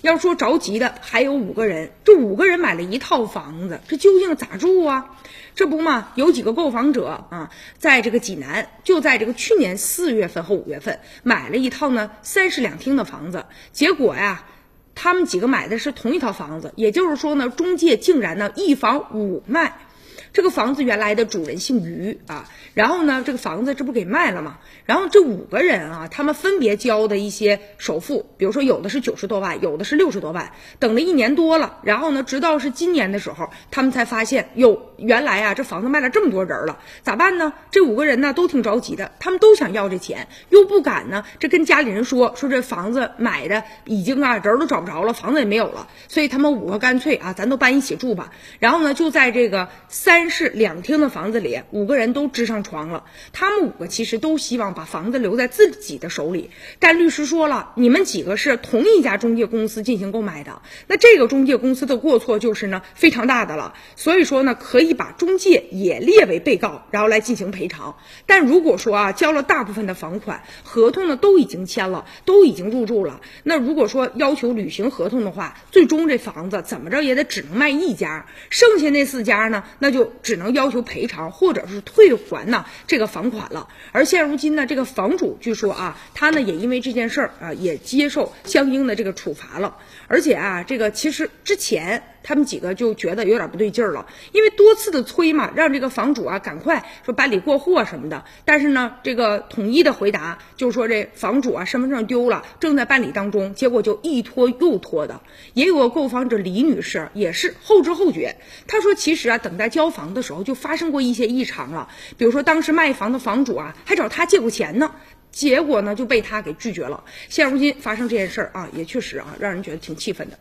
要说着急的还有五个人，这五个人买了一套房子，这究竟咋住啊？这不嘛，有几个购房者啊，在这个济南，就在这个去年四月份和五月份买了一套呢三室两厅的房子，结果呀，他们几个买的是同一套房子，也就是说呢，中介竟然呢一房五卖。这个房子原来的主人姓于啊，然后呢，这个房子这不给卖了吗？然后这五个人啊，他们分别交的一些首付，比如说有的是九十多万，有的是六十多万，等了一年多了，然后呢，直到是今年的时候，他们才发现哟，原来啊，这房子卖了这么多人了，咋办呢？这五个人呢都挺着急的，他们都想要这钱，又不敢呢，这跟家里人说，说这房子买的已经啊人都找不着了，房子也没有了，所以他们五个干脆啊，咱都搬一起住吧。然后呢，就在这个三。是两厅的房子里，五个人都支上床了。他们五个其实都希望把房子留在自己的手里，但律师说了，你们几个是同一家中介公司进行购买的，那这个中介公司的过错就是呢非常大的了。所以说呢，可以把中介也列为被告，然后来进行赔偿。但如果说啊交了大部分的房款，合同呢都已经签了，都已经入住了，那如果说要求履行合同的话，最终这房子怎么着也得只能卖一家，剩下那四家呢，那就。只能要求赔偿或者是退还呢这个房款了。而现如今呢，这个房主据说啊，他呢也因为这件事儿啊，也接受相应的这个处罚了。而且啊，这个其实之前。他们几个就觉得有点不对劲儿了，因为多次的催嘛，让这个房主啊赶快说办理过户啊什么的。但是呢，这个统一的回答就是说这房主啊身份证丢了，正在办理当中。结果就一拖又拖的。也有个购房者李女士也是后知后觉，她说其实啊等待交房的时候就发生过一些异常了，比如说当时卖房的房主啊还找她借过钱呢，结果呢就被他给拒绝了。现如今发生这件事儿啊，也确实啊让人觉得挺气愤的。